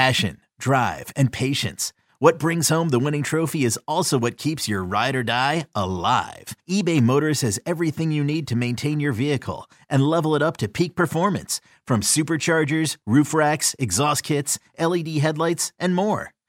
Passion, drive, and patience. What brings home the winning trophy is also what keeps your ride or die alive. eBay Motors has everything you need to maintain your vehicle and level it up to peak performance from superchargers, roof racks, exhaust kits, LED headlights, and more.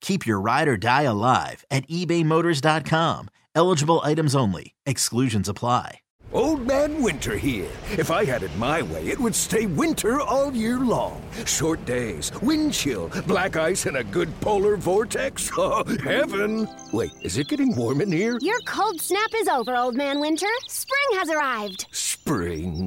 Keep your ride or die alive at ebaymotors.com. Eligible items only. Exclusions apply. Old Man Winter here. If I had it my way, it would stay winter all year long. Short days, wind chill, black ice, and a good polar vortex. Oh, heaven! Wait, is it getting warm in here? Your cold snap is over, Old Man Winter. Spring has arrived. Spring.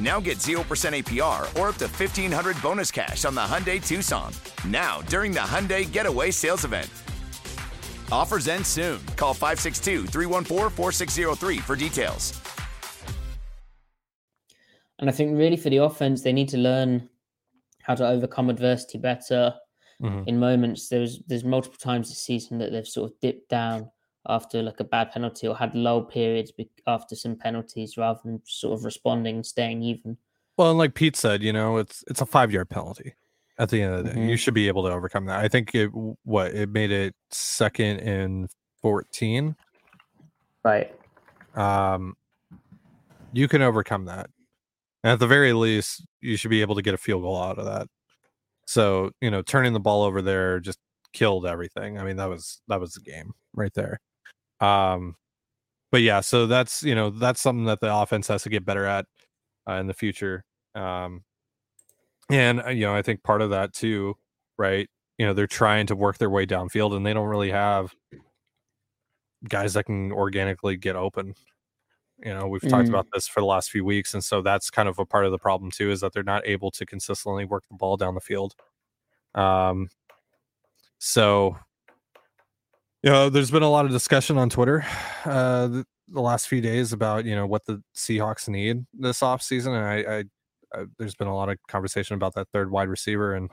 Now get 0% APR or up to 1500 bonus cash on the Hyundai Tucson. Now, during the Hyundai Getaway Sales Event. Offers end soon. Call 562 314 4603 for details. And I think really for the offense, they need to learn how to overcome adversity better Mhm. in moments. There's there's multiple times this season that they've sort of dipped down after like a bad penalty or had low periods after some penalties rather than sort of responding, and staying even. Well, and like Pete said, you know, it's it's a five yard penalty. At the end of the day, you Mhm. should be able to overcome that. I think it what it made it second in fourteen. Right. Um, you can overcome that. And at the very least, you should be able to get a field goal out of that. So you know, turning the ball over there just killed everything. I mean, that was that was the game right there. Um, but yeah, so that's you know that's something that the offense has to get better at uh, in the future. Um, and uh, you know, I think part of that too, right? You know, they're trying to work their way downfield, and they don't really have guys that can organically get open. You know, we've talked Mm. about this for the last few weeks, and so that's kind of a part of the problem too, is that they're not able to consistently work the ball down the field. Um, so you know, there's been a lot of discussion on Twitter uh, the, the last few days about you know what the Seahawks need this offseason, and I, I, I there's been a lot of conversation about that third wide receiver, and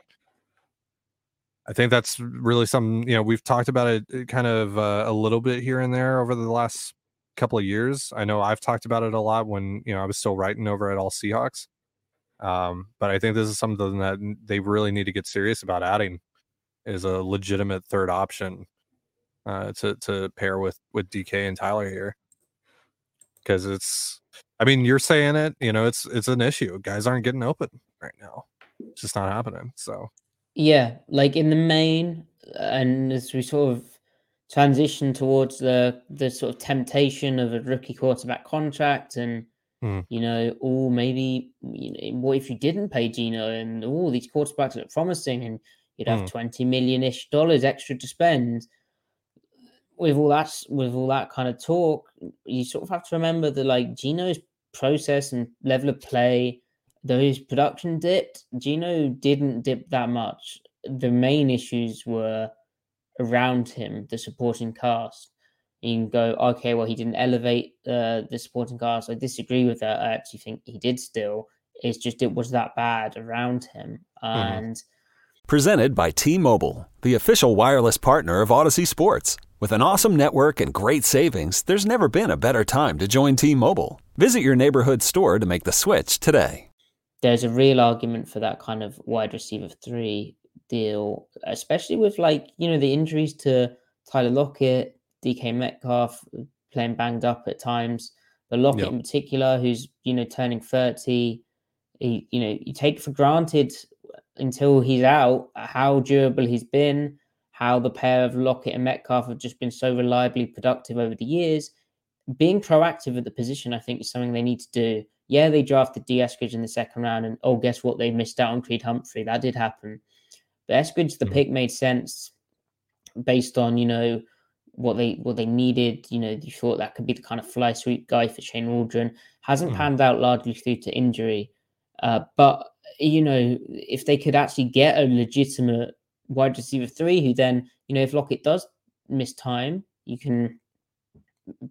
I think that's really something you know we've talked about it kind of uh, a little bit here and there over the last couple of years. I know I've talked about it a lot when you know I was still writing over at All Seahawks, um, but I think this is something that they really need to get serious about adding is a legitimate third option uh, to to pair with with DK and Tyler here because it's. I mean, you're saying it. You know, it's it's an issue. Guys aren't getting open right now. It's just not happening. So Yeah, like in the main, and as we sort of transition towards the the sort of temptation of a rookie quarterback contract, and Hmm. you know, oh, maybe you know, what if you didn't pay Gino, and all these quarterbacks look promising, and you'd have Hmm. twenty million ish dollars extra to spend. With all that, with all that kind of talk, you sort of have to remember that like Gino's process and level of play though his production dipped, Gino didn't dip that much. The main issues were around him, the supporting cast. You can go, okay, well, he didn't elevate uh, the supporting cast. I disagree with that. I actually think he did still. It's just it was that bad around him. And Presented by T Mobile, the official wireless partner of Audacy Sports. With an awesome network and great savings, there's never been a better time to join T Mobile. Visit your neighborhood store to make the switch today. there's a real argument for that kind of wide receiver three deal, especially with like you know the injuries to Tyler Lockett, DK Metcalf playing banged up at times, but Lockett Yep. in particular, who's you know turning thirty, he, you know you take for granted until he's out how durable he's been, how the pair of Lockett and Metcalf have just been so reliably productive over the years. Being proactive at the position, I think, is something they need to do. Yeah, they drafted Dee Eskridge in the second round, and oh, guess what? They missed out on Creed Humphrey. That did happen. But Eskridge, the Mhm. pick made sense based on you know what they what they needed. You know, you thought that could be the kind of fly sweep guy for Shane Waldron. Hasn't Mhm. panned out largely due to injury. Uh, but you know, if they could actually get a legitimate wide receiver three, who then you know, if Lockett does miss time, you can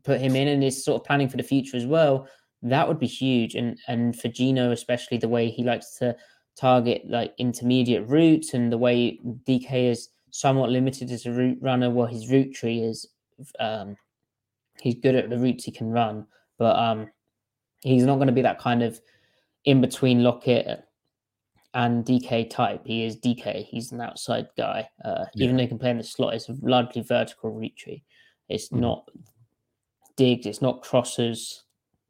put him in and is sort of planning for the future as well. That would be huge, and and for Gino especially the way he likes to target like intermediate routes and the way DK is somewhat limited as a route runner. Well, his route tree is um, he's good at the routes he can run, but um, he's not going to be that kind of in between Lockett and DK type. He is DK. He's an outside guy. Uh, Even though he can play in the slot, it's a largely vertical tree. It's Mhm. not digs. It's not crosses.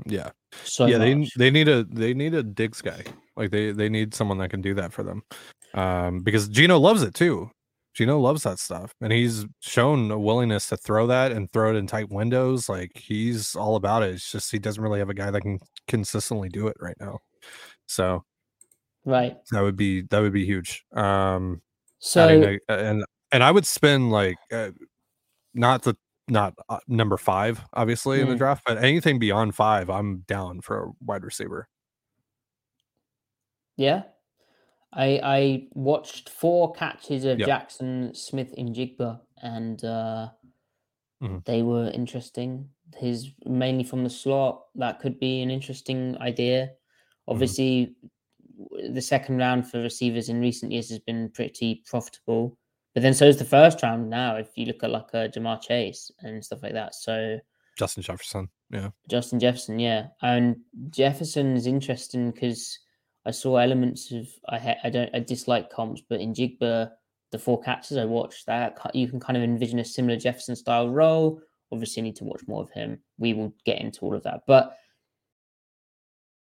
Yeah. So yeah, they they need a they need a digs guy. Like they they need someone that can do that for them. Um, because Gino loves it too. Gino loves that stuff, and he's shown a willingness to throw that and throw it in tight windows. Like he's all about it. It's just he doesn't really have a guy that can consistently do it right now. So right. that would be that would be huge. Um, So adding and and I would spend like uh, not the not uh, number five obviously in the Mm. draft, but anything beyond five, I'm down for a wide receiver. Yeah. I I watched four catches of Yep. Jaxon Smith-Njigba and uh Mhm. they were interesting. His mainly from the slot. That could be an interesting idea. Obviously w- the second round for receivers in recent years has been pretty profitable. But then so is the first round now if you look at like uh, a Ja'Marr Chase and stuff like that. So Justin Jefferson, yeah, Justin Jefferson, yeah, and Jefferson is interesting because I saw elements of I ha- I don't I dislike comps, but Njigba, the four catches I watched, that you can kind of envision a similar Jefferson style role. Obviously, need to watch more of him. We will get into all of that, but